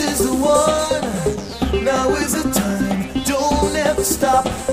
is the one. Now is the time. Don't ever stop.